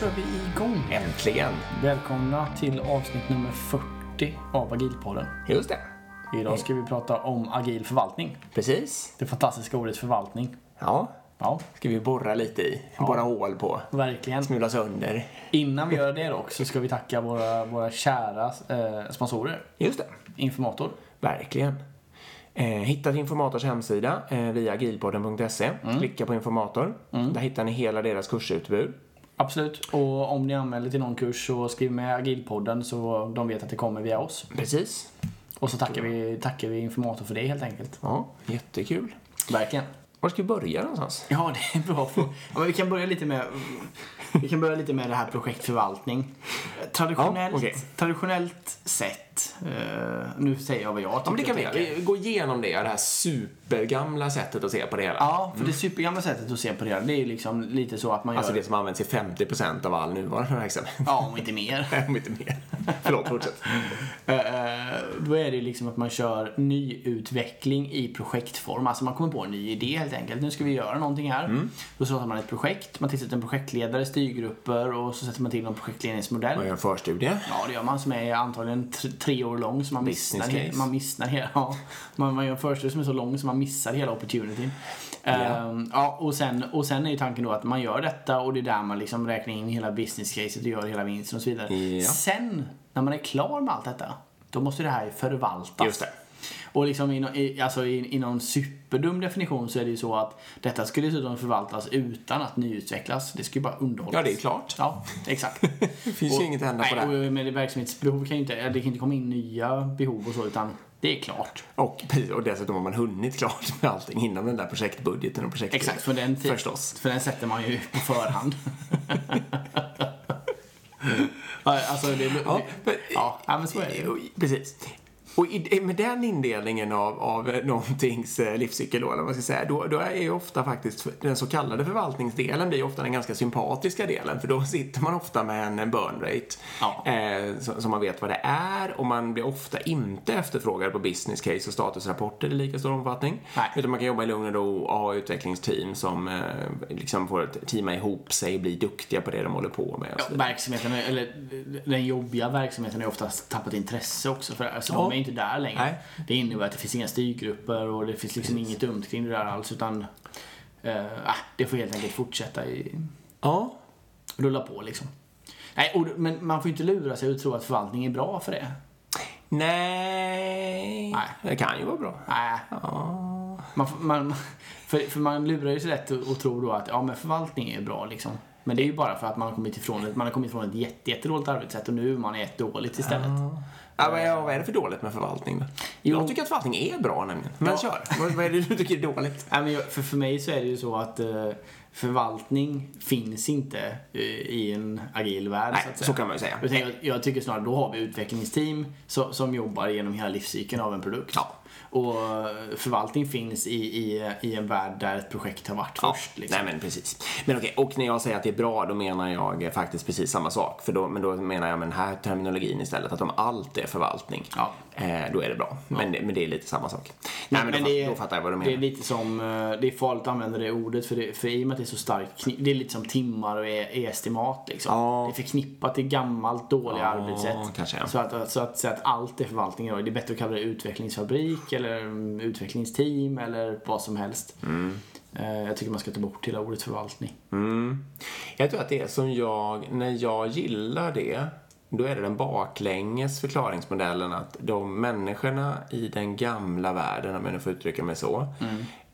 Kör vi igång. Äntligen! Välkomna till avsnitt nummer 40 av Agilpodden. Just det. Idag ska vi prata om agil förvaltning. Precis. Det fantastiska ordet förvaltning. Ja, Ja, ska vi borra lite i. Borra hål på. verkligen. Smula sönder. Innan vi gör det dock så ska vi tacka våra, våra kära eh, sponsorer. Just det. Informator. Verkligen. Eh, hitta till Informators hemsida eh, via agilpodden.se. Klicka på Informator. Där hittar ni hela deras kursutbud. Absolut. Och om ni anmäler till någon kurs så skriv med Agilpodden så de vet att det kommer via oss. Precis. Och så tackar vi, tackar vi Informator för det helt enkelt. Ja, jättekul. Verkligen. Var ska vi börja någonstans? Ja, det är en bra fråga. Ja, men vi kan börja lite med vi kan börja lite med det här projektförvaltning. Traditionellt, Ja, okej. traditionellt sett, eh, nu säger jag vad jag tycker. Ja, men det kan vi tänker. Vi går igenom det, det här supergamla sättet att se på det hela. Ja, för det supergamla sättet att se på det, det är liksom lite så att man Alltså gör... det som används i 50% av all nuvarande verksamhet. Ja, om inte mer. Om inte mer. Förlåt, fortsätt. Eh, Då är det liksom att man kör nyutveckling i projektform. Alltså man kommer på en ny idé helt enkelt. Nu ska vi göra någonting här. Mm. Då startar man ett projekt, man tillsätter en projektledare, styrgrupper och så sätter man till en projektledningsmodell. Man gör en förstudie. Ja, det gör man som är antagligen tre, år lång så man Business missar, case. man missar hela, ja, man, man gör en förstudie som är så lång så man missar hela opportunityn. Ehm, ja, och, sen, och sen är ju tanken då att man gör detta och det är där man liksom räknar in hela business caset och gör hela vinsten och så vidare. Ja. Sen, när man är klar med allt detta, då måste det här förvaltas. Just det. Och liksom i, i, alltså i, i någon superdum definition så är det ju så att detta skulle dessutom förvaltas utan att nyutvecklas. Det skulle ju bara underhållas. Ja, det är klart. Ja, exakt. Det finns ju inget att hända på det. och med verksamhetsbehov kan ju inte, det kan inte komma in nya behov och så, utan det är klart. Och, och dessutom har man hunnit klart med allting innan den där projektbudgeten och projektet. Exakt, för den, Förstås. för den sätter man ju på förhand. Alltså, det, Ja, men, ja, men så är det. Och- Precis. Och i, med den indelningen av, av någontings eh, livscykel då, eller vad man ska säga, då, då är ju ofta faktiskt den så kallade förvaltningsdelen blir ofta den ganska sympatiska delen, för då sitter man ofta med en burn rate Ja. eh, så man vet vad det är och man blir ofta inte efterfrågad på business case och statusrapporter i lika stor omfattning. Nej. Utan man kan jobba i lugn och ro och ha utvecklingsteam som eh, liksom får ett teama ihop sig bli duktiga på det de håller på med. Ja, verksamheten, är- eller den jobbiga verksamheten har oftast tappat intresse också. För alltså, de Ja. är inte där längre. Nej. Det innebär att det finns inga styrgrupper och det finns liksom inget dumt kring det där alls. Utan eh, ah, det får helt enkelt fortsätta i, Ja, rulla på liksom. Nej, och, men man får inte lura sig och tro att förvaltning är bra för det. Nej. Nej. Det kan ju vara bra. Nej. Man, får- man, för, för man lurar ju sig lätt och, och tror då att ja, men förvaltning är bra liksom. Men det är ju bara för att man har kommit ifrån ett, man har kommit ifrån ett jätte, jättedåligt arbetssätt och nu är man i ett dåligt istället. Ja, vad, är, vad är det för dåligt med förvaltning då? Jo. Jag tycker att förvaltning är bra nämligen. Men Ja. kör. Vad, vad är det du tycker är dåligt? Nej, men jag, för, för mig så är det ju så att eh, förvaltning finns inte eh, i en agil värld. Nej, så, så kan man ju säga. Jag, jag tycker snarare då har vi utvecklingsteam som, som jobbar genom hela livscykeln av en produkt. Ja. Och förvaltning finns i, i, i en värld där ett projekt har varit Ja, först. Liksom. Nej men precis. Men okej, och när jag säger att det är bra då menar jag faktiskt precis samma sak. För då, men då menar jag med den här terminologin istället att om allt är förvaltning, Ja. eh, då är det bra. Men, det, men det är lite samma sak. Nej men, då, det då fattar jag vad du Det menar. är lite som, eh, det är farligt att använda det ordet för, det, för i och med att det är så starkt, det är lite som timmar och är, är estimat liksom. Ja. Det är förknippat till gammalt dåliga Ja, arbetssätt. ja. Så att, så att säga att allt är förvaltning idag, det är bättre att kalla det utvecklingsfabrik eller mm, utvecklingsteam eller vad som helst. Mm. Eh, Jag tycker man ska ta bort hela ordet förvaltning. Mm. Jag tror att det är som jag, när jag gillar det, då är det den baklänges förklaringsmodellen att de människorna i den gamla världen, om jag nu får uttrycka mig så,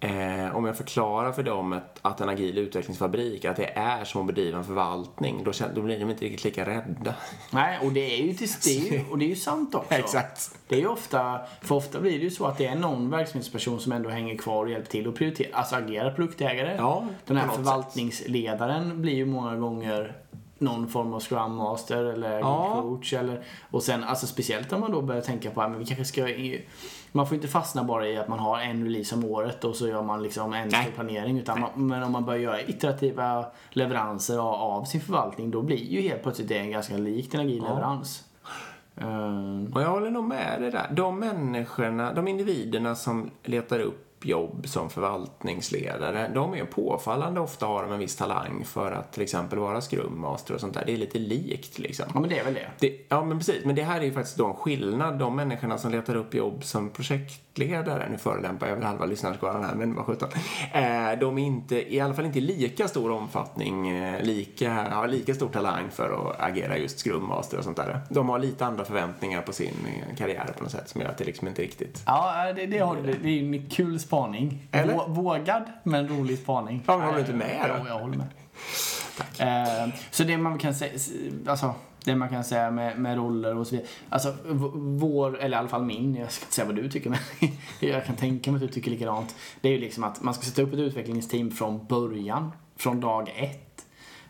eh, om jag förklarar för dem att, att en agil utvecklingsfabrik, att det är som att bedriva en förvaltning, då, då blir de inte riktigt lika rädda. Nej, och det är ju, till, ju, och det är ju sant också. Exakt. Det är ju ofta, för ofta blir det ju så att det är någon verksamhetsperson som ändå hänger kvar och hjälper till och prioriterar, alltså agerar produktägare. Ja, Den här förvaltningsledaren blir ju många gånger någon form av scrum master eller Ja. coach eller och sen alltså speciellt om man då börjar tänka på att vi kanske ska man får inte fastna bara i att man har en release om året och så gör man liksom en Nej. stor planering utan man, men om man börjar göra iterativa leveranser av, av sin förvaltning då blir ju helt plötsligt det en ganska likt en agil leverans. Ehm, Och jag håller nog med dig där. De människorna, de individerna som letar upp upp jobb som förvaltningsledare, de är påfallande ofta har de en viss talang för att till exempel vara Scrum Master och sånt där. Det är lite likt liksom. Ja, men det är väl det. Det, ja, men precis. Men det här är ju faktiskt då en skillnad. De människorna som letar upp jobb som projektledare, nu förolämpar jag väl halva lyssnarskaran här, men vad sjutton. Eh, de är inte, i alla fall inte i lika stor omfattning, eh, lika, har lika stor talang för att agera just Scrum Master och sånt där. De har lite andra förväntningar på sin eh, karriär på något sätt som gör att det liksom inte riktigt... Ja, det, det, har, det, det är en kul spaning. Eller? Vå- Vågad, men rolig spaning. Ja, men håller du inte med då? Jo, jag håller med. Eh, så det man kan säga, alltså, det man kan säga med, med roller och så vidare. Alltså, vår, eller i alla fall min, jag ska inte säga vad du tycker, men jag kan tänka mig att du tycker likadant. Det är ju liksom att man ska sätta upp ett utvecklingsteam från början, från dag ett.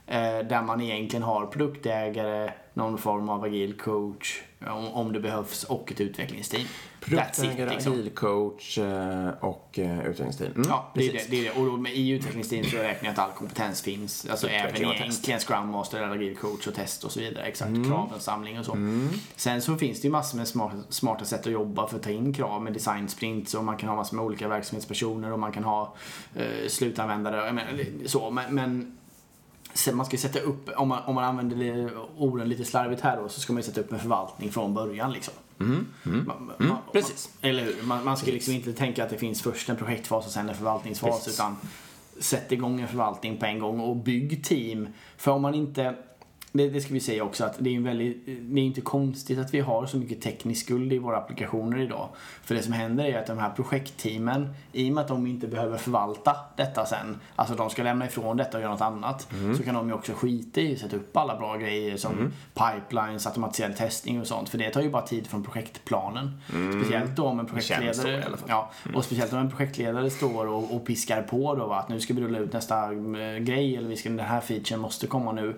Eh, där man egentligen har produktägare, någon form av agil coach, om, om det behövs, och ett utvecklingsteam. That's it, Produktägare, liksom. agilcoach eh, och eh, utvecklingsteam. Mm, Ja, det är det. det, är det. Och med- i utvecklingsteam så räknar jag att all kompetens finns. Alltså även och egentligen Scrum Master, eller agil coach och test och så vidare. Exakt, Mm. kravinsamling och så. Sen så finns det ju massor med smarta, smarta sätt att jobba för att ta in krav med design sprints och man kan ha massor med olika verksamhetspersoner och man kan ha eh, slutanvändare. Menar, det- så, men, men man ska sätta upp, om man, om man använder orden lite slarvigt här då, så ska man ju sätta upp en förvaltning från början liksom. Man, Mm, precis. Man, eller hur? Man, man ska liksom inte tänka att det finns först en projektfas och sen en förvaltningsfas Precis. utan sätt igång en förvaltning på en gång och bygg team. För om man inte det, det ska vi säga också att det är, väldigt, det är inte konstigt att vi har så mycket teknisk skuld i våra applikationer idag. För det som händer är att de här projektteamen, i och med att de inte behöver förvalta detta sen, alltså de ska lämna ifrån detta och göra något annat, så kan de ju också skita i att sätta upp alla bra grejer som pipelines, automatiserad testning och sånt. För det tar ju bara tid från projektplanen. Speciellt då om en så projektledare, fall. ja, och speciellt om en projektledare står och, och piskar på då va, att nu ska vi rulla ut nästa eh, grej eller vi ska, den här featuren måste komma nu.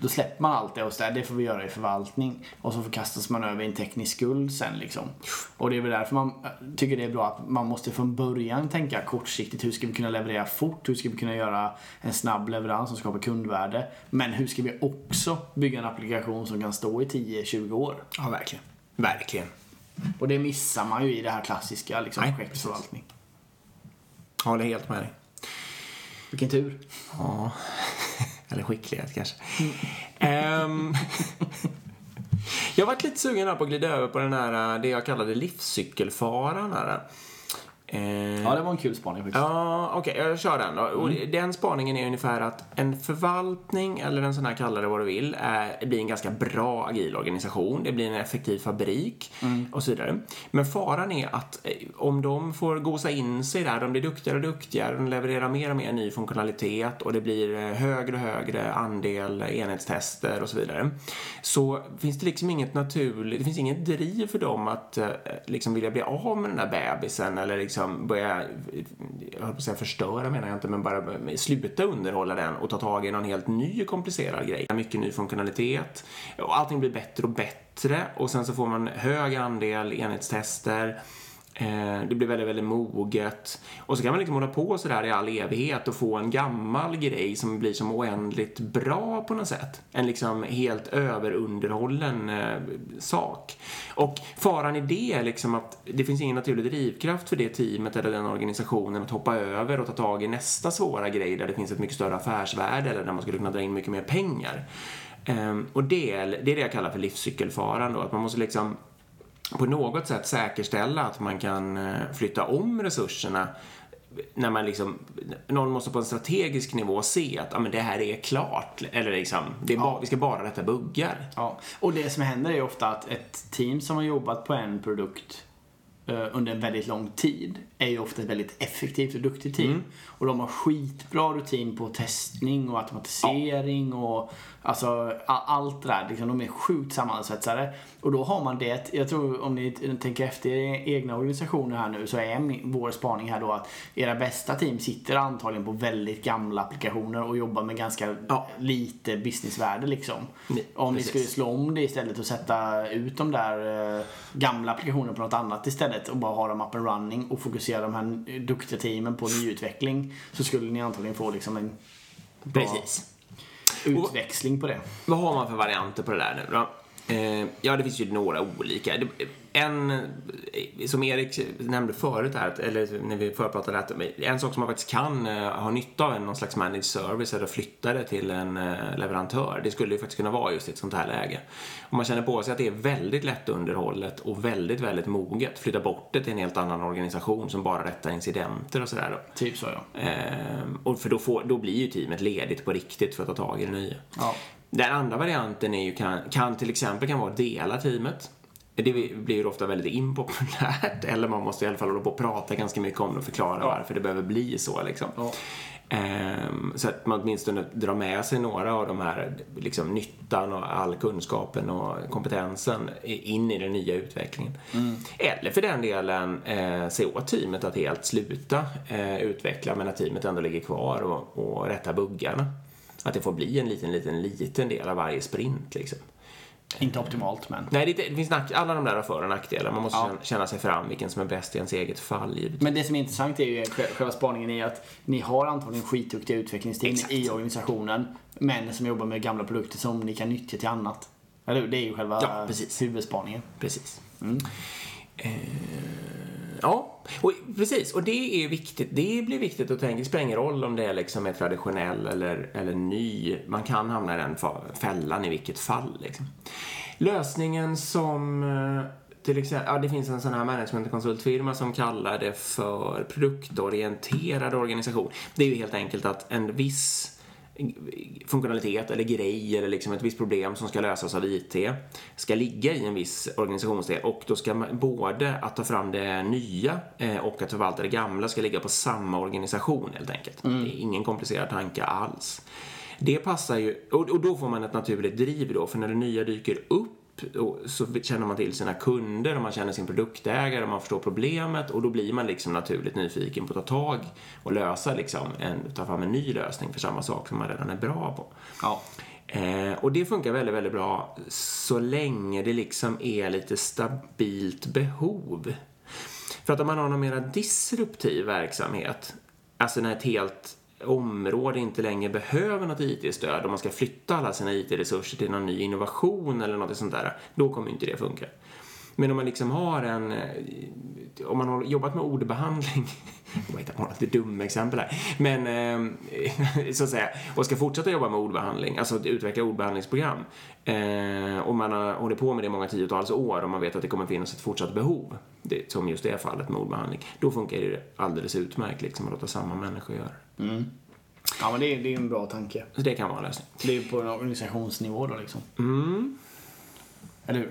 Då släpper man allt det och så det får vi göra i förvaltning. Och så förkastas man över i en teknisk skuld sen liksom. Och det är väl därför man eh, tycker det är bra att man måste från början tänka kortsiktigt. Hur ska vi kunna leverera fort? Hur ska vi kunna göra en snabb leverans som skapar kundvärde? Men hur ska vi också bygga en applikation som kan stå i 10-20 år? Ja, verkligen. Verkligen. Och det missar man ju i det här klassiska liksom, Nej, projektförvaltning. Jag håller helt med dig. Vilken tur. Ja, eller skicklighet kanske. Ehm, jag har varit lite sugen på att glida över på den här, det jag kallade livscykelfaran. Här. Ehm, Ja, det var en kul spaning faktiskt. Ja, okej, jag kör den då. Och Den spaningen är ungefär att en förvaltning, eller en sån här, kalla det vad du vill, är, blir en ganska bra agil organisation. Det blir en effektiv fabrik och så vidare. Men faran är att eh, om de får gosa in sig där, de blir duktigare och duktigare, de levererar mer och mer ny funktionalitet och det blir eh, högre och högre andel enhetstester och så vidare. Så finns det liksom inget naturligt, det finns inget driv för dem att eh, liksom vilja bli av med den där bebisen eller liksom Liksom börja, jag höll på att säga förstöra menar jag inte, men bara sluta underhålla den och ta tag i någon helt ny komplicerad grej. Mycket ny funktionalitet. Och allting blir bättre och bättre. Och sen så får man hög andel enhetstester. Eh, det blir väldigt, väldigt moget. Och så kan man liksom hålla på sådär i all evighet och få en gammal grej som blir som oändligt bra på något sätt. En liksom helt överunderhållen eh, sak. Och faran i det är liksom att det finns ingen naturlig drivkraft för det teamet eller den organisationen att hoppa över och ta tag i nästa svåra grej där det finns ett mycket större affärsvärde eller där man skulle kunna dra in mycket mer pengar. Eh, och det är, det är det jag kallar för livscykelfaran då, att man måste liksom på något sätt säkerställa att man kan eh, flytta om resurserna när man liksom, någon måste på en strategisk nivå se att ja, men det här är klart. Eller liksom, det är ba, vi ska bara rätta buggar. Ja. Och det som händer är ofta att ett team som har jobbat på en produkt eh, under en väldigt lång tid är ju ofta ett väldigt effektivt och duktigt team. Och de har skitbra rutin på testning och automatisering och alltså allt det där. Liksom, de är sjukt sammansvetsade. Och då har man det, jag tror om ni tänker efter era egna organisationer här nu så är min, vår spaning här då att era bästa team sitter antagligen på väldigt gamla applikationer och jobbar med ganska Ja. lite businessvärde liksom. Nej, om precis. ni skulle slå om det istället och sätta ut de där eh, gamla applikationerna på något annat istället och bara ha dem up and running och fokusera de här duktiga teamen på nyutveckling så skulle ni antagligen få liksom en bra Precis. utväxling på det. Vad har man för varianter på det där nu då? Eh, ja, det finns ju några olika. En, eh, som Erik nämnde förut här, eller när vi förpratade, att en sak som man faktiskt kan eh, ha nytta av är någon slags managed service eller flytta det till en leverantör. Det skulle ju faktiskt kunna vara just i ett sånt här läge. Om man känner på sig att det är väldigt lätt underhållet och väldigt, väldigt moget, flytta bort det till en helt annan organisation som bara rättar incidenter och sådär. Typ så ja. Eh, och för då, får, då blir ju teamet ledigt på riktigt för att ta tag i det nya. Ja. Den andra varianten är ju, kan, kan till exempel kan vara att dela teamet. Det blir ju ofta väldigt impopulärt, eller man måste i alla fall hålla på och prata ganska mycket om det och förklara ja. varför det behöver bli så liksom. Ja. Um, så att man åtminstone drar med sig några av de här liksom, nyttan och all kunskapen och kompetensen in i den nya utvecklingen. Mm. Eller för den delen eh, se åt teamet att helt sluta eh, utveckla men att teamet ändå ligger kvar och, och rätta buggarna. Att det får bli en liten, liten, liten del av varje sprint liksom. Inte optimalt, men... Nej, det, det finns nack, alla de där har för och nackdelar. Man måste ja. känna sig fram vilken som är bäst i ens eget fall. Givetvis. Men det som är intressant är ju själva spaningen är att ni har antagligen skitduktiga utvecklingsteam i organisationen, men som jobbar med gamla produkter som ni kan nyttja till annat. Eller Det är ju själva ja, precis. huvudspaningen. Precis. Mm. Eh, ja, och, precis. Och det är viktigt. Det blir viktigt att tänka. Det spelar ingen roll om det är liksom är traditionell eller, eller ny. Man kan hamna i den fällan i vilket fall. Liksom. Lösningen som eh, till exempel, ja, det finns en sån här managementkonsultfirma som kallar det för produktorienterad organisation. Det är ju helt enkelt att en viss funktionalitet eller grej eller liksom ett visst problem som ska lösas av IT ska ligga i en viss organisationsdel och då ska man både att ta fram det nya eh, och att förvalta det gamla ska ligga på samma organisation helt enkelt. Mm. Det är ingen komplicerad tanke alls. Det passar ju, och då får man ett naturligt driv då, för när det nya dyker upp så känner man till sina kunder och man känner sin produktägare och man förstår problemet och då blir man liksom naturligt nyfiken på att ta tag och lösa liksom en, ta fram en ny lösning för samma sak som man redan är bra på. Ja. Eh, och det funkar väldigt, väldigt bra så länge det liksom är lite stabilt behov. För att om man har någon mera disruptiv verksamhet, alltså när ett helt område inte längre behöver något IT-stöd och man ska flytta alla sina IT-resurser till någon ny innovation eller något sånt där, då kommer inte det funka. Men om man liksom har en, eh, om man har jobbat med ordbehandling, jag hittar på något dum exempel här, men eh, så att säga, och ska fortsätta jobba med ordbehandling, alltså att utveckla ordbehandlingsprogram, eh, och man har hållit på med det många tiotals år och man vet att det kommer finnas ett fortsatt behov, som just det fallet med ordbehandling, då funkar det alldeles utmärkt liksom att låta samma människor göra det mm. Ja, men det är, det är en bra tanke. Så det kan vara en lösning. Det är på en organisationsnivå då liksom. Mm. Eller hur?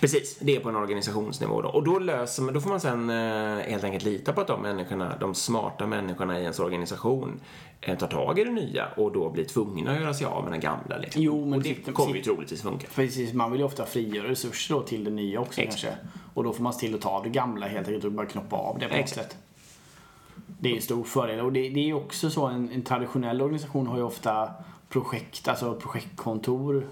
Precis, det är på en organisationsnivå då. Och då löser man, då får man sen eh, helt enkelt lita på att de människorna, de smarta människorna i ens organisation eh, tar tag i det nya och då blir tvungna att göra sig av med den gamla. Liksom. Jo, men och det kommer ju troligtvis funka. Precis, man vill ju ofta frigöra resurser då till det nya också Exakt. kanske. Och då får man se till att ta det gamla helt enkelt och bara knoppa av det på något sätt. Det är en stor fördel. Och det, det är också så, en, en traditionell organisation har ju ofta projekt, alltså projektkontor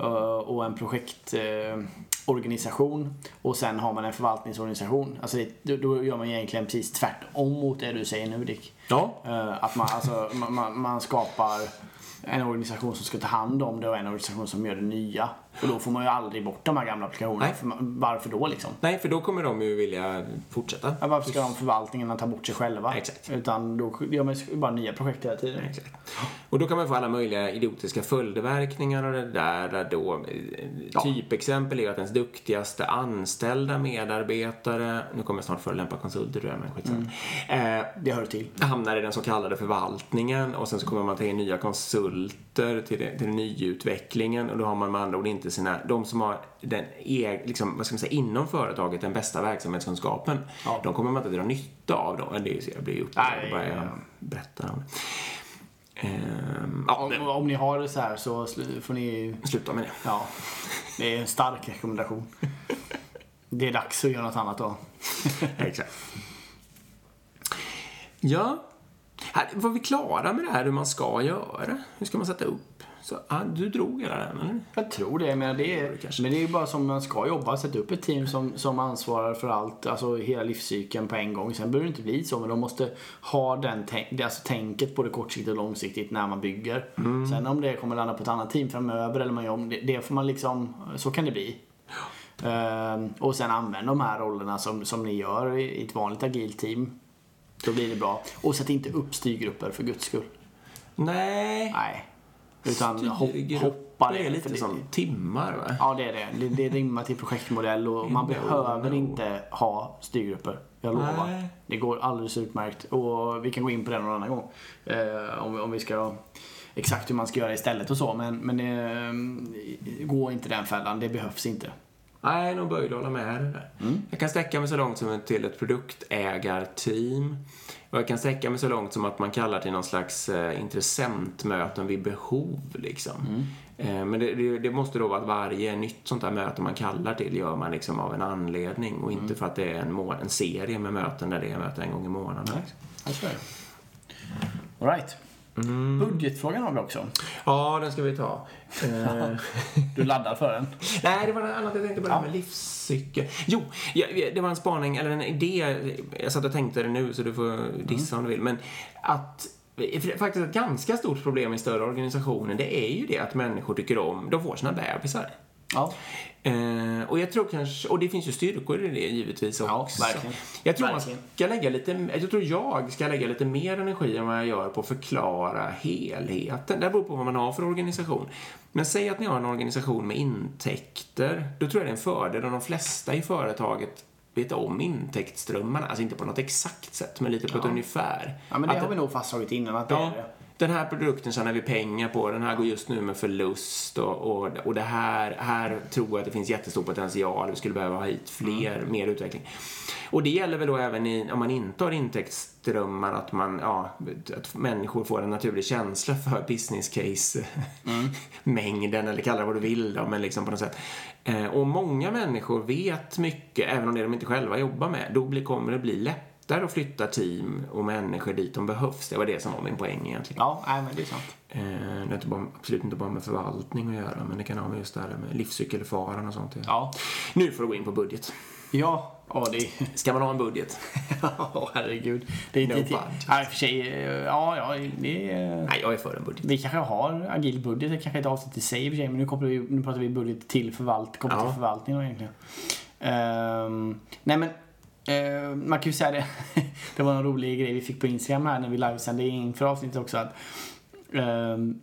Eh, och en projektorganisation och sen har man en förvaltningsorganisation. Alltså det, då gör man egentligen precis tvärtom mot det du säger nu Dick. Ja. Eh, att man, alltså, man, man skapar en organisation som ska ta hand om det och en organisation som gör det nya. Och då får man ju aldrig bort de här gamla applikationerna. För, varför då liksom? Nej, för då kommer de ju vilja fortsätta. Ja, varför ska de förvaltningen ta bort sig själva? Exakt. Utan då gör man bara nya projekt hela tiden. Exakt. Och då kan man få alla möjliga idiotiska följdverkningar och det där. Då, ja. Typexempel är ju att ens duktigaste anställda medarbetare, nu kommer jag snart förolämpa konsulter tror jag, men skitsamma. Mm. Eh, det hör till. Hamnar i den så kallade förvaltningen och sen så kommer man ta in nya konsulter till, till nyutvecklingen och då har man med andra ord inte sina, de som har den e, liksom, vad ska man säga, inom företaget den bästa verksamhetskunskapen, ja. de kommer man inte dra nytta av då. Det är, jag blir upprörd bara jag berättar om det. Um, ja, om, om, ni har det så här så får ni... Sluta med det. Ja. Det är en stark rekommendation. det är dags att göra något annat då. Exakt. Ja. Här, var vi klara med det här hur man ska göra? Hur ska man sätta upp Så, ah, du drog hela den, eller? Jag tror det, men det är, kanske. men det är ju bara som man ska jobba. Sätta upp ett team som, som ansvarar för allt, alltså hela livscykeln på en gång. Sen behöver det inte bli så, men de måste ha den det- alltså tänket både kortsiktigt och långsiktigt när man bygger. Sen om det kommer landa på ett annat team framöver eller man gör om det, det får man liksom, så kan det bli. Ehm, och sen använd de här rollerna som, som ni gör i i ett vanligt agilt team. Då blir det bra. Och sätt inte upp styrgrupper för guds skull. Nej. Nej. Utan hopp, Styrgrupper hoppa är lite som timmar, va? Ja, det är det. Det, det rimmar till projektmodell och man behöver no. inte ha styrgrupper. Jag lovar. Nej. Det går alldeles utmärkt. Och vi kan gå in på det någon annan gång. Eh, om, om vi ska exakt hur man ska göra istället och så. Men, men eh, gå inte den fällan. Det behövs inte. Nej, nog böjd att hålla med dig där. Jag kan sträcka mig så långt som till ett produktägarteam. Och jag kan sträcka mig så långt som att man kallar till någon slags eh, intressentmöten vid behov. Liksom. Eh, men det, det, det måste då vara att varje nytt sånt här möte man kallar till gör man liksom av en anledning och inte för att det är en, må- en serie med möten där det är möten en gång i månaden. Jag det. All right. Budgetfrågan har vi också. Ja, den ska vi ta. Eh, Du laddar för den. Nej, det var något annat jag tänkte på det här med livscykel. Jo, det var en spaning, eller en idé. Jag satt och tänkte det nu, så du får dissa om du vill. Men att faktiskt ett ganska stort problem i större organisationer, det är ju det att människor tycker om, de får sina bebisar. Ja. Eh, och jag tror kanske, och det finns ju styrkor i det givetvis också. Ja, verkligen. Jag tror Verkligen. man ska lägga lite, jag tror jag ska lägga lite mer energi än vad jag gör på att förklara helheten. Det beror på vad man har för organisation. Men säg att ni har en organisation med intäkter, då tror jag det är en fördel om de flesta i företaget vet om intäktsströmmarna. Alltså inte på något exakt sätt, men lite på ett ungefär. ja, men det Att har vi nog fastslagit innan att det Ja, är det. Den här produkten tjänar vi pengar på, den här går just nu med förlust och, och, och det här, här tror jag att det finns jättestor potential, vi skulle behöva ha hit fler, mer utveckling. Och det gäller väl då även i, om man inte har intäktsströmmar, att man, ja, att människor får en naturlig känsla för business case mängden eller kalla det vad du vill då, men liksom på något sätt. Eh, och många människor vet mycket, även om det de inte själva jobbar med, då blir, kommer det bli lättare att flytta team och människor dit de behövs. Det var det som var min poäng egentligen. Ja, nej, men det är sant. Eh, det är inte bara, absolut inte bara med förvaltning att göra, men det kan ha med just det här med livscykelfaran och sånt. Ja. Nu får du gå in på budget. Ja, ja det. Ska man ha en budget? Ja, herregud. Det är No inte... budget. Ja, och för sig. eh, Ja, ja, det. Nej, jag är för en budget. Vi kanske har agil budget, det kanske är ett avsnitt i sig i och för sig, men nu, kopplar vi, nu pratar vi budget till, förvalt, kopplat Ja. till förvaltning egentligen. Ehm, nej men, eh, man kan ju säga det, det var en rolig grej vi fick på Instagram här när vi livesände inför avsnittet också att ehm,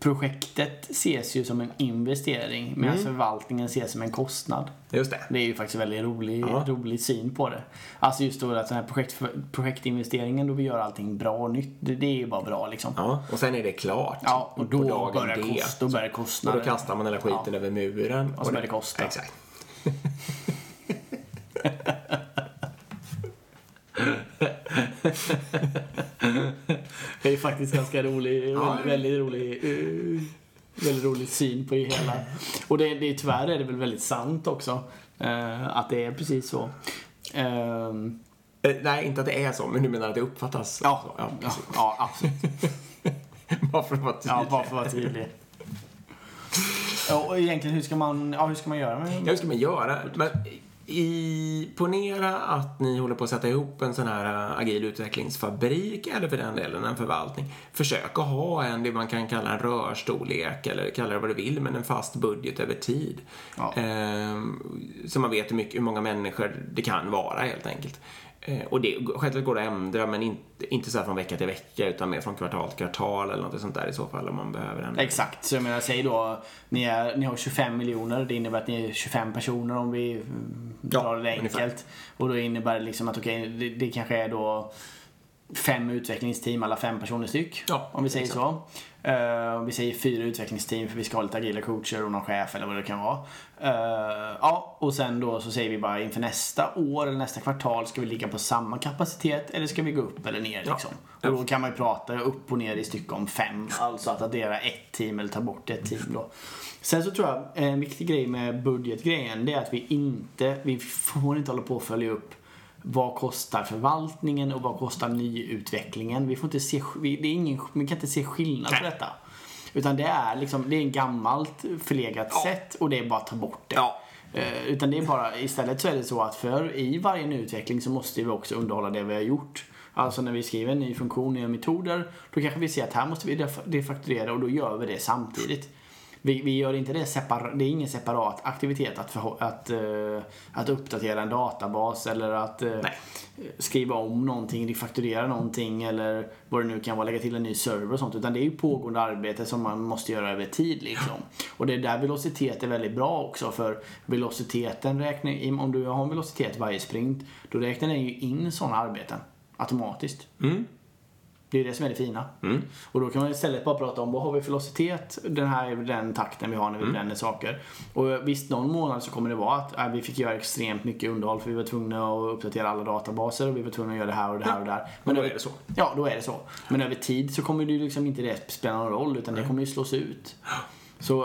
projektet ses ju som en investering medan förvaltningen ses som en kostnad. Just det. Det är ju faktiskt en väldigt rolig, Ja. rolig syn på det. Alltså just då att den här projekt, projektinvesteringen då vi gör allting bra och nytt, det, det är ju bara bra liksom. Ja, och sen är det klart. Ja, och då dagen börjar, kost, då börjar Och kostnaden. då kastar man hela skiten över muren. Och så börjar det kosta. Exakt. Det är faktiskt ganska rolig, väldigt, väldigt rolig, väldigt rolig syn på det hela. Och det, det, tyvärr är det väl väldigt sant också. eh, att det är precis så. Ehm, Eh, nej, inte att det är så, men du menar att det uppfattas ja, så? ja, precis. ja, absolut. Bara för att vara tydlig. Ja, bara för att vara tydlig. Ja, Och egentligen, hur ska man, ja, hur ska man göra med Ja, hur ska man göra? Men i, ponera att ni håller på att sätta ihop en sån här äh, agil utvecklingsfabrik eller för den delen en förvaltning. Försök att ha en, det man kan kalla en rörstorlek eller kalla det vad du vill, men en fast budget över tid. Ja. Ehm, så man vet hur, mycket, hur många människor det kan vara helt enkelt. Eh, och det, självklart går det att ändra, men inte, inte så här från vecka till vecka utan mer från kvartal till kvartal eller något sånt där i så fall om man behöver ändra. Exakt, så jag menar, säg då, ni, är, ni har 25 miljoner, det innebär att ni är 25 personer om vi drar det ungefär. enkelt. Och då innebär det liksom att okej, det, det kanske är då fem utvecklingsteam, alla fem personer styck. Ja, om vi säger exakt. så. Eh, vi säger fyra utvecklingsteam för vi ska ha lite agila coacher och någon chef eller vad det kan vara. Eh, ja, och sen då så säger vi bara inför nästa år eller nästa kvartal ska vi ligga på samma kapacitet eller ska vi gå upp eller ner liksom. Ja. Och då kan man ju prata upp och ner i stycken om fem. Alltså att addera ett team eller ta bort ett team då. Sen så tror jag en viktig grej med budgetgrejen det är att vi inte, vi får inte hålla på och följa upp vad kostar förvaltningen och vad kostar nyutvecklingen? Vi får inte se, vi, det är ingen, vi kan inte se skillnad på detta. Utan det är liksom, det är en gammalt förlegat sätt och det är bara att ta bort det. Ja. Eh, Utan det är bara, istället så är det så att för i varje nyutveckling så måste vi också underhålla det vi har gjort. Alltså när vi skriver en ny funktion, nya metoder, då kanske vi ser att här måste vi def- defakturera och då gör vi det samtidigt. Vi, vi gör inte det separat, det är ingen separat aktivitet att, förhå- att, eh, att uppdatera en databas eller att Nej. skriva om någonting, refakturera någonting eller vad det nu kan vara, lägga till en ny server och sånt. Utan det är ju pågående arbete som man måste göra över tid liksom. Och det är där velocitet är väldigt bra också för velociteten räknar, om du har en velocitet varje sprint, då räknar den ju in sådana arbeten automatiskt. Mm. Det är det som är det fina. Och då kan man istället bara prata om vad har vi för velocitet, den här är den takten vi har när vi bränner saker. Och visst, någon månad så kommer det vara att äh, vi fick göra extremt mycket underhåll för vi var tvungna att uppdatera alla databaser och vi var tvungna att göra det här och det här och det här. Men då över- är det så. Ja, då är det så. Men över tid så kommer det ju liksom inte det spela någon roll utan det kommer ju slås ut. Så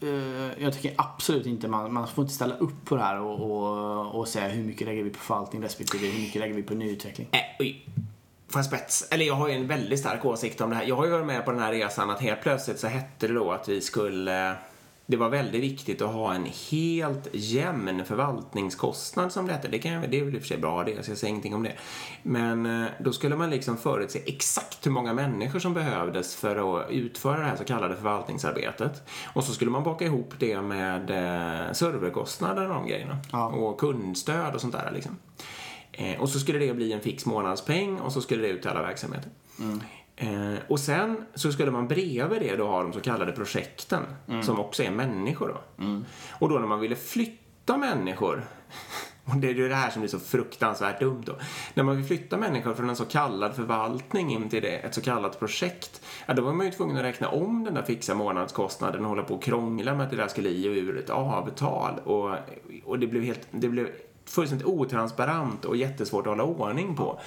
eh, jag tycker absolut inte man, man får inte ställa upp på det här och, och, och säga hur mycket lägger vi på förvaltning respektive hur mycket lägger vi på nyutveckling. Äh. Får jag spets? Eller jag har ju en väldigt stark åsikt om det här. Jag har ju varit med på den här resan att helt plötsligt så hette det då att vi skulle det var väldigt viktigt att ha en helt jämn förvaltningskostnad som det hette. Det, kan, det är väl i och för sig bra det, så jag säger ingenting om det. Men eh, då skulle man liksom förutse exakt hur många människor som behövdes för att utföra det här så kallade förvaltningsarbetet. Och så skulle man baka ihop det med eh, serverkostnader och de grejerna. Ja. Och kundstöd och sånt där liksom. Eh, och så skulle det bli en fix månadspeng och så skulle det ut till alla verksamheter. Eh, och sen så skulle man bredvid det då ha de så kallade projekten som också är människor då. Och då när man ville flytta människor och det är ju det här som blir så fruktansvärt dumt då. När man vill flytta människor från en så kallad förvaltning in till det, ett så kallat projekt, ja då var man ju tvungen att räkna om den där fixa månadskostnaden och hålla på och krångla med att det där skulle i och ur ett avtal. Och, och det blev helt, det blev fullständigt otransparent och jättesvårt att hålla ordning på.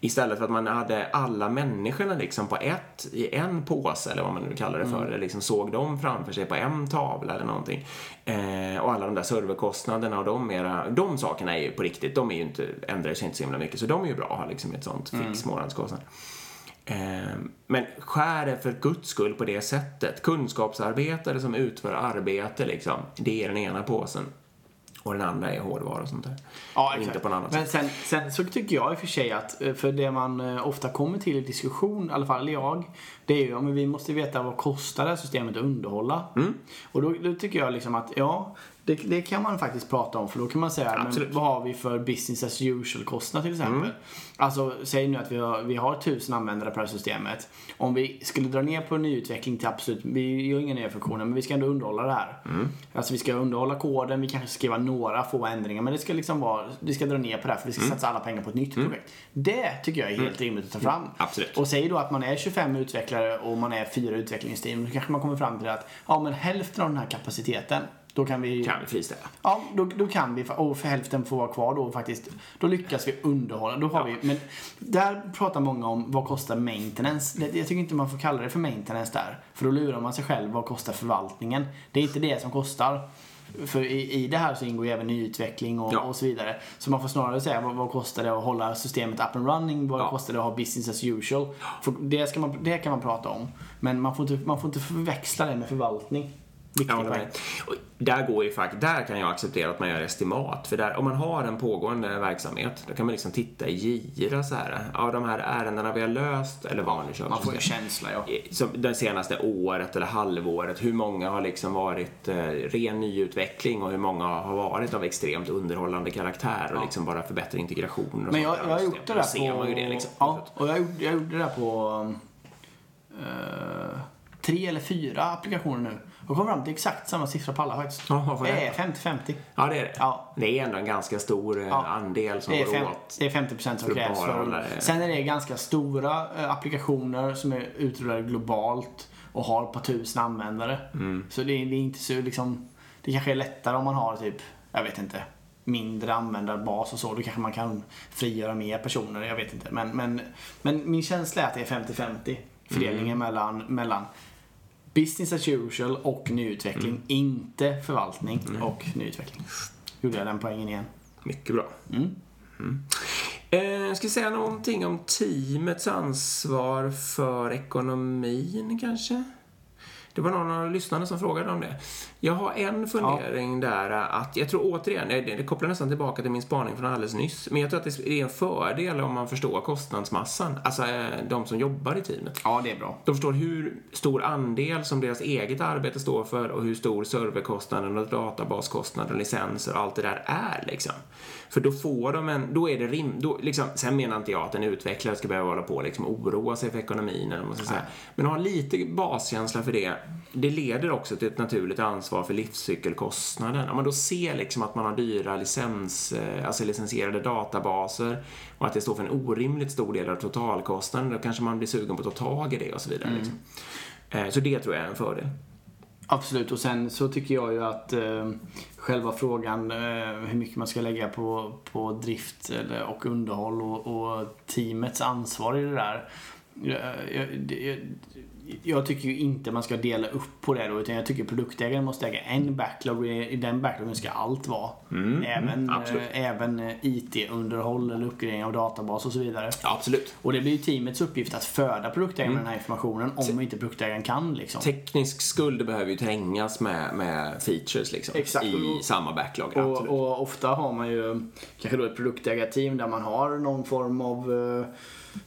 Istället för att man hade alla människorna liksom på ett, i en påse eller vad man nu kallar det för. Eller liksom såg dem framför sig på en tavla eller någonting. Eh, och alla de där serverkostnaderna och de mera, de sakerna är ju på riktigt, de är ju inte, ändrar sig inte så himla mycket. Så de är ju bra att ha liksom ett sånt fix månadskostnad. Eh, Men skär det för guds skull på det sättet. Kunskapsarbetare som utför arbete liksom, det är den ena påsen. Och den andra är hårdvara och sånt där. Ja, inte på något annat Men sen, sen så tycker jag i och för sig att, eh, för det man eh, ofta kommer till i diskussion, i alla fall jag, det är ju om vi måste veta vad kostar det här systemet att underhålla. Mm. Och då, då tycker jag liksom att, ja, det, det kan man faktiskt prata om för då kan man säga, men vad har vi för business as usual kostnad till exempel? Mm. Alltså, säg nu att vi har, vi har tusen användare på det här systemet. Om vi skulle dra ner på nyutveckling till absolut, vi gör inga nya funktioner, men vi ska ändå underhålla det här. Mm. Alltså vi ska underhålla koden, vi kanske skriva några få ändringar, men det ska liksom vara, vi ska dra ner på det här för vi ska Mm. satsa alla pengar på ett nytt projekt. Det tycker jag är helt rimligt att ta fram. Absolut. Och säg då att man är 25 utvecklare och man är fyra utvecklingsteam, då kanske man kommer fram till att, ja men hälften av den här kapaciteten, då kan vi Kan vi friställa. Ja, då, då kan vi, och för hälften får vara kvar då faktiskt. Då lyckas vi underhålla. Då har vi, men där pratar många om vad kostar maintenance. Det, jag tycker inte man får kalla det för maintenance där. För då lurar man sig själv. Vad kostar förvaltningen? Det är inte det som kostar. För i, i det här så ingår ju även nyutveckling och, Ja. och så vidare. Så man får snarare säga vad, vad kostar det att hålla systemet up and running? Vad Ja. kostar det att ha business as usual? För det, ska man, det kan man prata om. Men man får inte, man får inte förväxla det med förvaltning. Viktig Jag poäng. där går ju faktiskt, där kan jag acceptera att man gör estimat. För där, om man har en pågående verksamhet, då kan man liksom titta i gira så här. Ja, de här ärendena vi har löst, eller vad nu kör. Man får en känsla ja. som det senaste året eller halvåret, hur många har liksom varit eh, ren nyutveckling och hur många har varit av extremt underhållande karaktär och liksom bara förbättra integration och Men jag, jag har system. gjort det där på... det liksom. Ja, och jag, gjorde- jag gjorde det där på eh, tre eller fyra applikationer nu. Och kom fram till exakt samma siffra på alla faktiskt. Ja, det är 50-50. Ja, det är det. Ja. Det är ändå en ganska stor eh, Ja. andel som går åt. det är 50% som krävs. För, Sen är det ganska stora eh, applikationer som är utrullade globalt och har ett par tusen användare. Mm. Så det är, det är inte så liksom... Det kanske är lättare om man har typ, jag vet inte, mindre användarbas och så. Då kanske man kan frigöra mer personer, jag vet inte. Men, men, men min känsla är att det är 50-50 fördelningen mellan, mellan business as usual och nyutveckling. Inte förvaltning och nyutveckling. Gjorde jag den poängen igen. Mycket bra. Mm. Eh, jag ska säga någonting om teamets ansvar för ekonomin kanske? Det var någon av lyssnarna som frågade om det. Jag har en fundering där att, jag tror återigen, det, kopplar nästan tillbaka till min spaning från alldeles nyss, men jag tror att det är en fördel om man förstår kostnadsmassan, alltså eh, de som jobbar i teamet. Ja, det är bra. De förstår hur stor andel som deras eget arbete står för och hur stor serverkostnaden och databaskostnaden licenser och allt det där är liksom. För då får de en, då är det rim, då, liksom, sen menar inte jag att en utvecklare ska behöva hålla på och liksom oroa sig för ekonomin eller vad man ska säga. Men ha lite baskänsla för det. Det leder också till ett naturligt ansvar för livscykelkostnaden. Om man då ser liksom att man har dyra licens, eh, alltså licensierade databaser och att det står för en orimligt stor del av totalkostnaden, då kanske man blir sugen på att ta tag i det och så vidare. Liksom. Eh, Så det tror jag är en fördel. Absolut, och sen så tycker jag ju att eh, själva frågan eh, hur mycket man ska lägga på, på drift eller, och underhåll och, och teamets ansvar i det där. Jag, jag, jag, jag tycker ju inte man ska dela upp på det då, utan jag tycker produktägaren måste äga en backlog i den backloggen ska allt vara. även absolut. eh, även eh, IT-underhåll eller uppgradering av databas och så vidare. Ja, absolut. Och det blir ju teamets uppgift att föda produktägaren med den här informationen om inte produktägaren kan liksom. Teknisk skuld behöver ju trängas med, med features liksom. Exakt. I samma backlog. Och, och ofta har man ju kanske då ett produktägarteam där man har någon form av eh,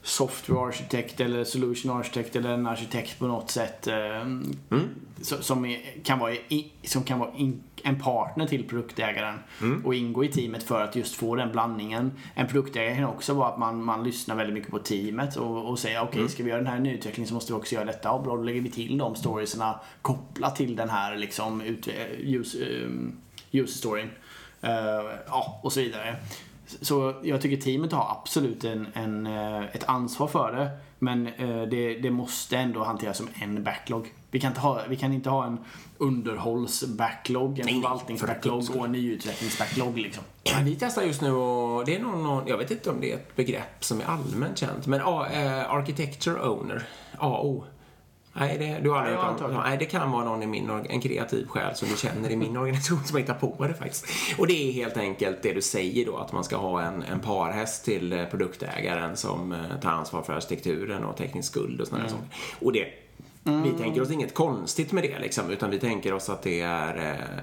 software arkitekt eller solution arkitekt eller en arkitekt på något sätt. eh, so- Som, är, kan vara, som kan vara in, en partner till produktägaren och ingå i teamet för att just få den blandningen. En produktägare kan också vara att man, man lyssnar väldigt mycket på teamet och, och säger okej, ska vi göra den här nyutvecklingen så måste vi också göra detta. Och då lägger vi till de storiesarna kopplat till den här liksom ut, use, um, user storyn. Eh, ja, och så vidare. Så jag tycker teamet har absolut en, en, eh, ett ansvar för det. Men eh, det, det måste ändå hanteras som en backlog. Vi kan inte ha, vi kan inte ha en underhållsbacklog, en förvaltningsbacklog för och en nyutvecklingsbacklog liksom. Vi testar just nu och det är någon, någon, jag vet inte om det är ett begrepp som är allmänt känt, men ah, eh, Architecture Owner, AO. Nej, det, du har aldrig hört om Nej, det kan vara någon i min, en kreativ själ som du känner i min organisation som har hittat på det faktiskt. Och det är helt enkelt det du säger då, att man ska ha en, en parhäst till eh, produktägaren som eh, tar ansvar för arkitekturen och teknisk skuld och sådana Mm. saker. Och det, vi tänker oss inget konstigt med det liksom, utan vi tänker oss att det är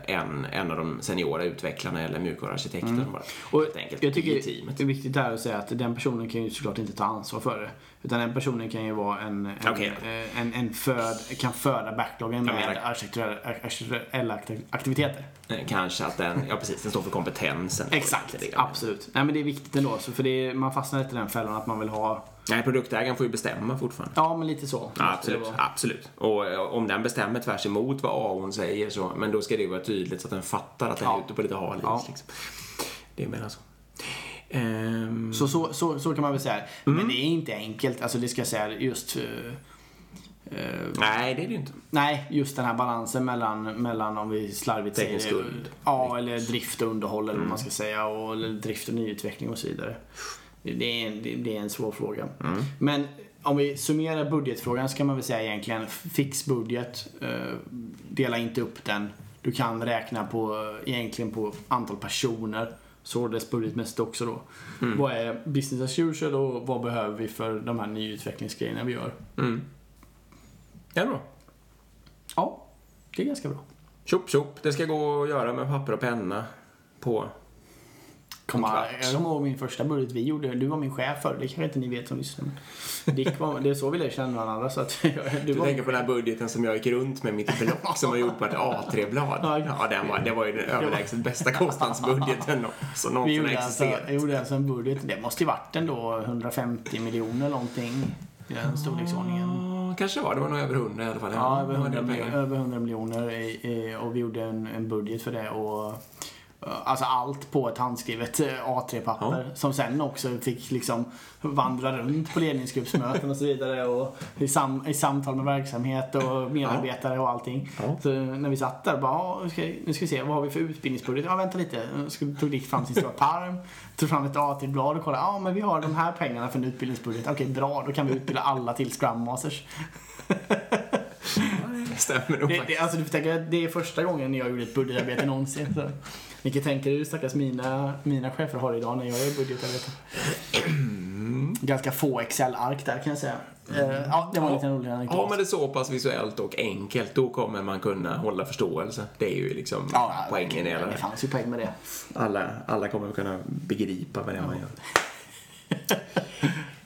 eh, en, en av de seniora utvecklarna eller mjukvaruarkitekten bara. Mm. Och helt enkelt, jag tycker det är viktigt här att säga att den personen kan ju såklart inte ta ansvar för det. Utan den personen kan ju vara en, en, Okej. eh, en, en föd, kan föda backloggen med menar- arkitekturella aktiviteter. Eh, Kanske att den, ja precis, den står för kompetensen. Exakt, absolut. Nej men det är viktigt ändå, för det är, man fastnar inte i den fällan att man vill ha, Nej, produktägaren får ju bestämma fortfarande. ja men lite så. Ja, absolut, absolut. Och eh, om den bestämmer tvärs emot vad AO'n säger så, men då ska det ju vara tydligt så att den fattar att den Ja. är ute på lite hal. Ja. Liksom. Det menar så. Ehm, Så, så, så, så kan man väl säga. Men det är inte enkelt, alltså det ska jag säga just... eh, nej, det är det ju inte. Nej, just den här balansen mellan, mellan om vi slarvigt säger skuld. Ja, eller drift och underhåll eller vad man ska säga. Och, eller drift och nyutveckling och så vidare. Det är en, det det är en svår fråga. Men om vi summerar budgetfrågan så kan man väl säga egentligen fix budget. Eh, dela inte upp den. Du kan räkna på, eh, egentligen på antal personer. Således budgetmässigt också då. Vad är business as usual och vad behöver vi för de här nyutvecklingsgrejerna vi gör? Mm. Ja, bra. Ja, det är ganska bra. Tjopp, tjopp. Det ska gå att göra med papper och penna på... Komma, jag kommer ihåg min första budget vi gjorde. Du var min chef för det kanske inte ni vet som lyssnar. Dick var, det är så vi lär känna varandra. Så att, du Du tänker på den här budgeten som jag gick runt med mitt block som var gjord på ett A3-blad. Ja. Ja, den var, det var ju den överlägset bästa kostnadsbudgeten som vi någonsin har gjorde alltså, existerat. gjorde alltså en budget. Det måste ju varit ändå 150 miljoner någonting. I den storleksordningen. Kanske var. Det var nog över 100 i alla fall. Ja, över det var 100, det miljoner, pengar. över 100 miljoner. Och vi gjorde en, en budget för det. Och, Alltså allt på ett handskrivet eh, A3-papper. Som sen också fick liksom vandra runt på ledningsgruppsmöten och så vidare. Och i, sam, i samtal med verksamhet och medarbetare och allting. Ja. Så när vi satt där bara, "Ja, nu ska, nu ska vi se, vad har vi för utbildningsbudget? Ja, vänta lite. Så tog Dick fram sin stora parm, tog fram ett A3-blad och kollade. Ja, men vi har de här pengarna för en utbildningsbudget. Okej, bra. Då kan vi utbilda alla till Scrum Masters. Stämmer nog Det, det, alltså, du får tänka, det är första gången jag gjorde ett budgetarbete någonsin. Så. Ni kan tänka er hur stackars mina, mina chefer har idag när jag gör budgetarbete. ganska få Excel-ark där kan jag säga. Eh, ja, det var en liten rolig anekdot. Har man det så pass visuellt och enkelt, då kommer man kunna hålla förståelse. Det är ju liksom Ja, poängen i hela det det. fanns ju poäng med det. Alla, alla kommer kunna begripa vad det är man gör.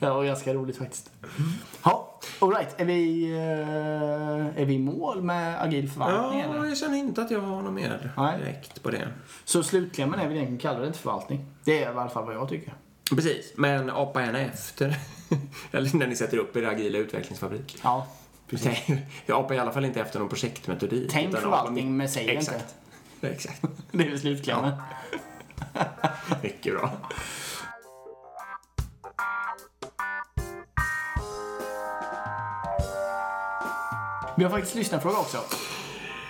Det var ganska roligt faktiskt. Ja, alright. Är vi, eh, är vi i mål med agil förvaltning Ja, eller? jag känner inte att jag har något mer Nej. direkt på det. Så slutklämmen är väl egentligen kallar det inte förvaltning. Det är i alla fall vad jag tycker. Precis, men apa gärna efter. Eller när ni sätter upp er agila utvecklingsfabrik. Ja, Tänk- Jag apar i alla fall inte efter någon projektmetodik. tänk förvaltning men säg det inte. Exakt. Exakt. Det är väl slutklämmen. Mycket bra. Vi har faktiskt lyssnarfråga också.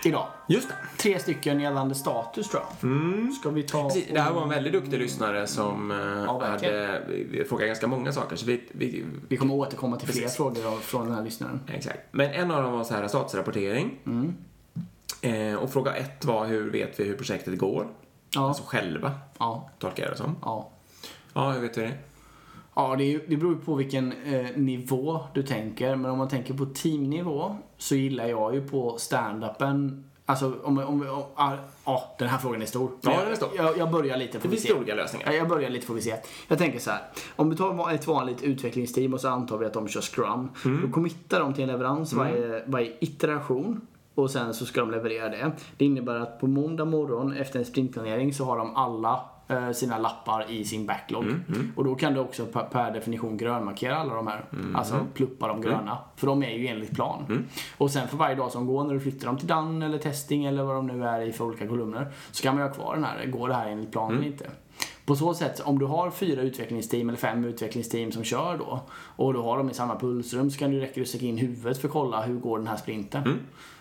Idag. Just det. Tre stycken gällande status tror jag. Ska vi ta... Precis, Det här var en väldigt duktig lyssnare som eh, Ja, hade frågat ganska många saker. Så vi, vi, Vi kommer återkomma till fler frågor från den här lyssnaren. exakt. Men en av dem var så här statusrapportering. Mm. Eh, och fråga ett var hur vet vi hur projektet går? Ja, Alltså själva, ja, tolkar jag det som. ja. Ja, hur vet vi det? Ja, det, är, det beror på vilken eh, nivå du tänker. Men om man tänker på teamnivå så gillar jag ju på stand-upen. Alltså om, om, om ah, ja, den här frågan är stor. Ja, den är stor. Jag, jag börjar lite Det får vi finns se. olika lösningar. Ja, Jag börjar lite får vi se. Jag tänker så här. Om du tar ett vanligt utvecklingsteam och så antar vi att de kör Scrum. Mm. Då committar de till en leverans varje, varje iteration. Och sen så ska de leverera det. Det innebär att på måndag morgon efter en sprintplanering så har de alla sina lappar i sin backlog. Mm, Och då kan du också per, definition grönmarkera alla de här. Alltså pluppa de gröna. För de är ju enligt plan. Mm. Och sen för varje dag som går när du flyttar dem till done eller testing eller vad de nu är i för olika kolumner. Så kan man ju ha kvar den här. Går det här enligt plan Mm. eller inte? På så sätt, om du har fyra utvecklingsteam eller fem utvecklingsteam som kör då och du har dem i samma pulsrum så kan du räcka in huvudet för att kolla hur går den här sprinten.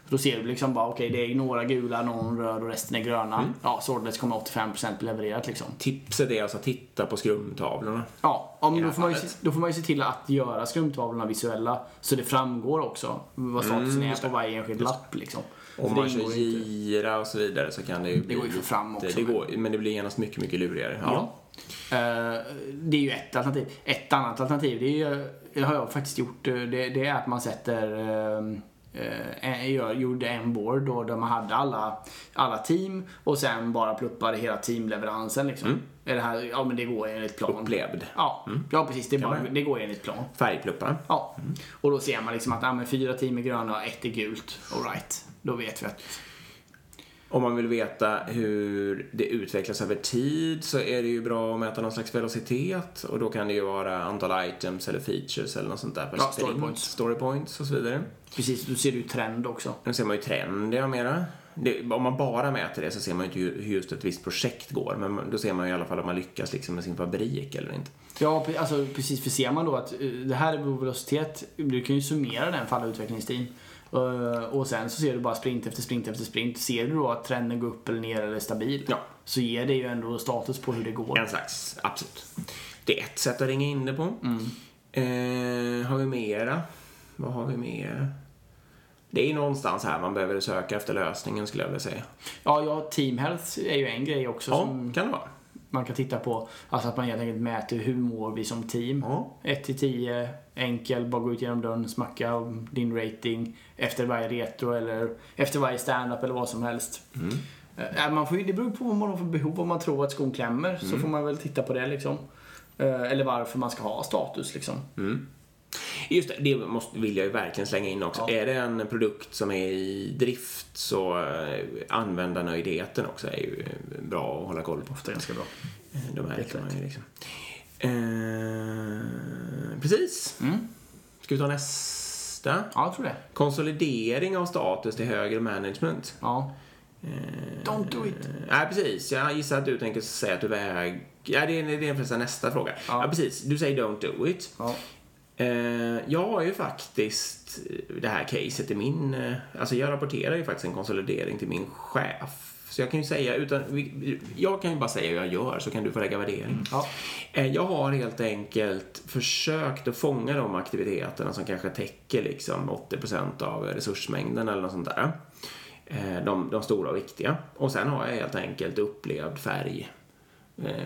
Mm. Då ser du liksom bara, okej det är några gula, någon röd och resten är gröna. Mm. Ja, således kommer 85% bli levererat liksom. Tipset är alltså att titta på skrumtavlorna. Ja, om, I det då, får man ju, då får man ju se till att göra skrumtavlorna visuella så det framgår också vad statusen är på varje enskild lapp liksom. Om man det kör gira och så vidare så kan det ju bli... går ju för fram också, Det, det men- går, men det blir genast mycket, mycket lurigare. Ja. Ja. Eh, det är ju ett alternativ. Ett annat alternativ, det, är det har jag faktiskt gjort, eh, det, det är att man sätter eh, eh, jag gjorde en board då där man hade alla, alla team och sen bara pluppade hela teamleveransen liksom. Är det här, ja men det går enligt plan. Upplevd. Ja, ja precis. Det, bara, det går enligt plan. Färgpluppar. Ja. Och då ser man liksom att ja, men fyra team är gröna och ett är gult. Alright. Då vet vi att... Om man vill veta hur det utvecklas över tid så är det ju bra att mäta någon slags velocitet och då kan det ju vara antal items eller features eller något sånt där per Ja, sprint. story points. Story points och så vidare. Precis, då ser du trend också. Nu ser man ju trendiga mera. Det, om man bara mäter det så ser man ju inte hur just ett visst projekt går men då ser man ju i alla fall om man lyckas liksom med sin fabrik eller inte. Ja, alltså precis. För ser man då att eh, det här är vår velocitet, du kan ju summera den för alla utvecklingsteam. Eh, Och sen så ser du bara sprint efter sprint efter sprint. Ser du då att trenden går upp eller ner eller är stabil, Ja. så ger det ju ändå status på hur det går. En slags, absolut. Det är ett sätt att ringa in det på. Eh, har vi mera? Vad har vi mer? Det är någonstans här man behöver söka efter lösningen skulle jag vilja säga. Ja, ja, team health är ju en grej också Ja, som kan det vara. Man kan titta på. Alltså att man helt enkelt mäter hur mår vi som team. Ja. 1 till 10, enkel, bara gå ut genom dörren, smacka din rating efter varje retro eller efter varje stand-up eller vad som helst. Eh, Man får, ju- det beror på vad man har för behov. Om man tror att skon klämmer så får man väl titta på det liksom. Eh, Eller varför man ska ha status liksom. Just det, det måste, vill jag ju verkligen slänga in också. Ja. Är det en produkt som är i drift så eh, användarnöjdheten också är ju bra att hålla koll på. Är ganska bra. Eh, De man ju liksom. Eh, precis. Mm. Ska vi ta nästa? Ja, jag tror det. Konsolidering av status till högre management. Ja. Don't do it. Eh, Nej, precis. Jag gissar att du tänker säga att du väg... Ja, det är, det är nästa fråga. Ja. Ja. precis. Du säger don't do it. Ja. Eh, jag har ju faktiskt det här caset i min... eh, Alltså jag rapporterar ju faktiskt en konsolidering till min chef. Så jag kan ju säga, utan, jag kan ju bara säga hur jag gör så kan du få lägga värdering. Ja. Eh, Jag har helt enkelt försökt att fånga de aktiviteterna som kanske täcker liksom 80% av resursmängden eller något sånt där. Eh, De, de stora och viktiga. Och sen har jag helt enkelt upplevd färg eh,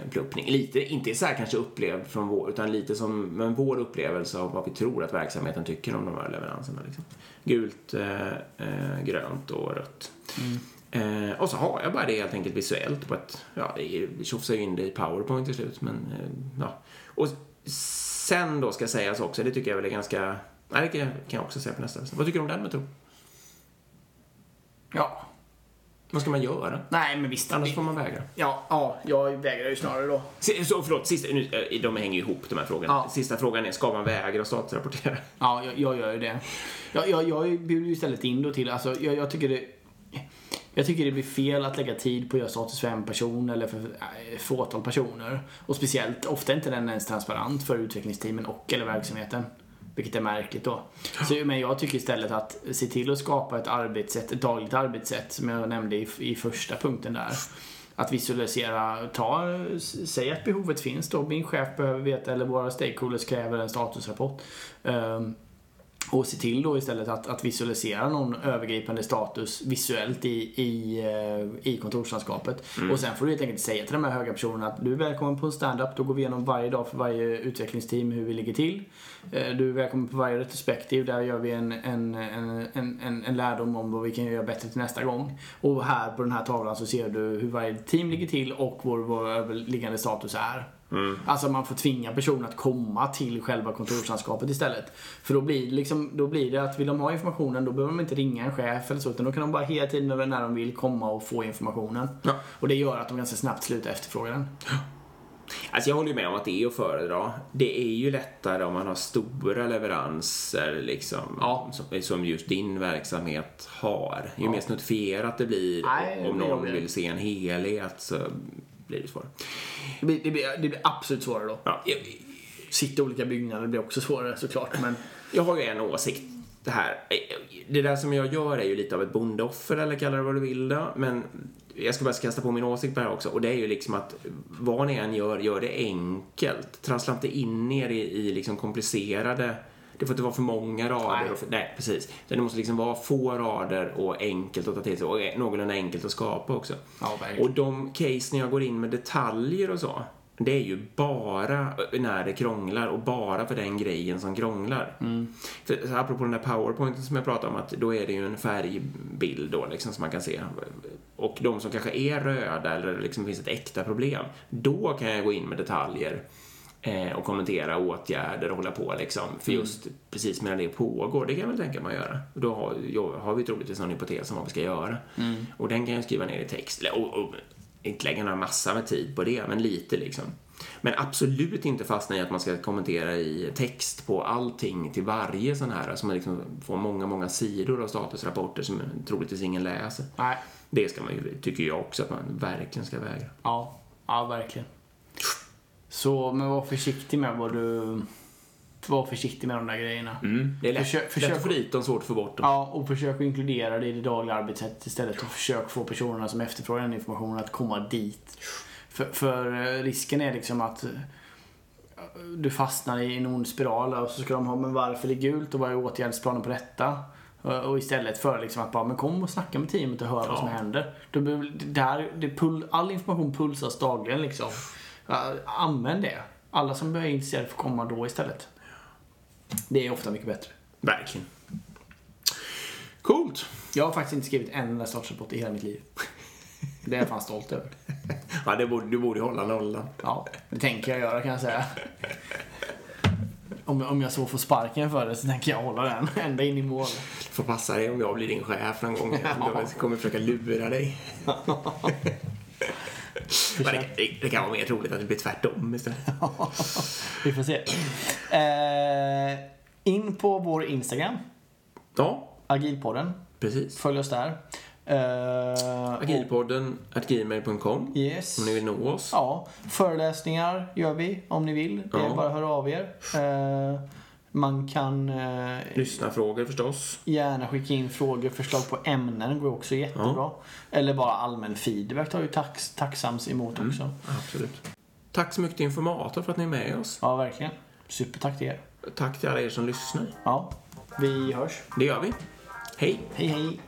pluppning. Lite, inte så här kanske upplevd från vår, utan lite som men vår upplevelse av vad vi tror att verksamheten tycker om de här leveranserna. Liksom. Gult, eh, eh, grönt och rött. Eh, och så har jag bara det helt enkelt visuellt på ett, ja, det tjofsar ju in det i powerpoint till slut, men eh, ja. Och sen då ska sägas också, det tycker jag väl är ganska, nej det kan jag, kan jag också säga på nästa. Vad tycker du om den metoden? Ja. Vad ska man göra? Nej, men visst. Annars får man vägra. Ja, ja, jag vägrar ju snarare då. Så, förlåt, sista, nu, eh, de hänger ju ihop de här frågorna. Ja. Sista frågan är, ska man vägra statusrapportera? Ja, jag, jag gör ju det. Jag, jag, jag bjuder ju istället in då till, alltså jag, jag tycker det jag tycker det blir fel att lägga tid på att göra status för en person eller för ett fåtal personer. Och speciellt, ofta är inte den ens transparent för utvecklingsteamen och eller verksamheten. Vilket är märkligt då. Så, men jag tycker istället att se till att skapa ett arbetssätt, ett dagligt arbetssätt som jag nämnde i, i första punkten där. Att visualisera, ta, säg att behovet finns då. Min chef behöver veta, eller våra stakeholders kräver en statusrapport. Um, och se till då istället att, att visualisera någon övergripande status visuellt i, i, eh, i kontorslandskapet. Och sen får du helt enkelt säga till de här höga personerna att du är välkommen på en stand-up. Då går vi igenom varje dag för varje utvecklingsteam hur vi ligger till. Eh, Du är välkommen på varje retrospektiv. Där gör vi en, en, en, en, en, en lärdom om vad vi kan göra bättre till nästa gång. Och här på den här tavlan så ser du hur varje team ligger till och vår, vår överliggande status är. Alltså man får tvinga personen att komma till själva kontorslandskapet istället. För då blir, liksom, då blir det att vill de ha informationen då behöver de inte ringa en chef eller så utan då kan de bara hela tiden när de vill komma och få informationen. Ja. Och det gör att de ganska snabbt slutar efterfråga den. Alltså jag håller ju med om att det är att föredra. Det är ju lättare om man har stora leveranser liksom, Ja. som, som just din verksamhet har. Ju Ja. mer snuttifierat det blir, Nej, om någon vill se en helhet så blir det svårare. Det blir, det blir, det blir absolut svårare då. Ja, Sitta i olika byggnader blir också svårare såklart. Men jag har ju en åsikt. Det här, det där som jag gör är ju lite av ett bondeoffer eller kalla det vad du vill då. Men jag ska bara kasta på min åsikt på det här också. Och det är ju liksom att vad ni än gör, gör det enkelt. Trassla inte in er i, i liksom komplicerade det får inte vara för många rader. Nej. Och för, nej, precis. Utan det måste liksom vara få rader och enkelt att ta till sig och någorlunda enkelt att skapa också. Ja, och de case när jag går in med detaljer och så, det är ju bara när det krånglar och bara för den grejen som krånglar. För, så apropå den där powerpointen som jag pratade om, att då är det ju en färgbild då liksom som man kan se. Och de som kanske är röda eller liksom finns ett äkta problem, då kan jag gå in med detaljer eh, och kommentera åtgärder och hålla på liksom. För just precis medan det pågår, det kan jag väl tänka mig att göra. Då har, jag, har vi troligtvis någon hypotes om vad vi ska göra. Och den kan jag skriva ner i text. Och, och, inte lägga några massa med tid på det, men lite liksom. Men absolut inte fastna i att man ska kommentera i text på allting till varje sån här, som man liksom får många, många sidor av statusrapporter som troligtvis ingen läser. nej. Det ska man ju, tycker jag också att man verkligen ska vägra. Ja, ja verkligen. Så, men var försiktig med vad du... Var försiktig med de där grejerna. Det är lätt, Försök- lätt att få dit dem, svårt att få bort dem. Ja, och försök att inkludera det i det dagliga arbetssättet istället. Och försök få personerna som efterfrågar den informationen att komma dit. För, för eh, risken är liksom att eh, du fastnar i en ond spiral och så ska de ha, men varför är det gult och vad är åtgärdsplanen på detta? Och och istället för liksom att bara, men kom och snacka med teamet och hör vad som Ja. händer. Det här, det pull, all information pulsas dagligen liksom. Använd det. Alla som är intresserade får komma då istället. Det är ofta mycket bättre. Verkligen. Coolt. Jag har faktiskt inte skrivit en enda startrapport i hela mitt liv. Det är jag fan stolt över. Ja, det borde, du borde hålla nollan. Ja, det tänker jag göra kan jag säga. Om, om jag så får sparken för det så tänker jag hålla den ända in i mål. Får passa dig om jag blir din chef någon gång. Jag kommer försöka lura dig. Men det, det, kan vara mer troligt att det blir tvärtom istället. Vi får se. Eh, in på vår Instagram, Ja, Agilpodden. precis. Följ oss där. Eh, Agilpodden gmail.com Yes. om ni vill nå oss. Ja, föreläsningar gör vi om ni vill. Det är Ja. bara att höra av er. Eh, man kan eh, Lyssna frågor förstås. gärna skicka in frågor, förslag på ämnen går också jättebra. Eller bara allmän feedback tar ju tax, tacksamt emot också. Absolut. Tack så mycket till Informator för att ni är med oss. Ja, verkligen. Supertack till er. Tack till alla er som lyssnar. Ja, vi hörs. Det gör vi. Hej! Hej hej!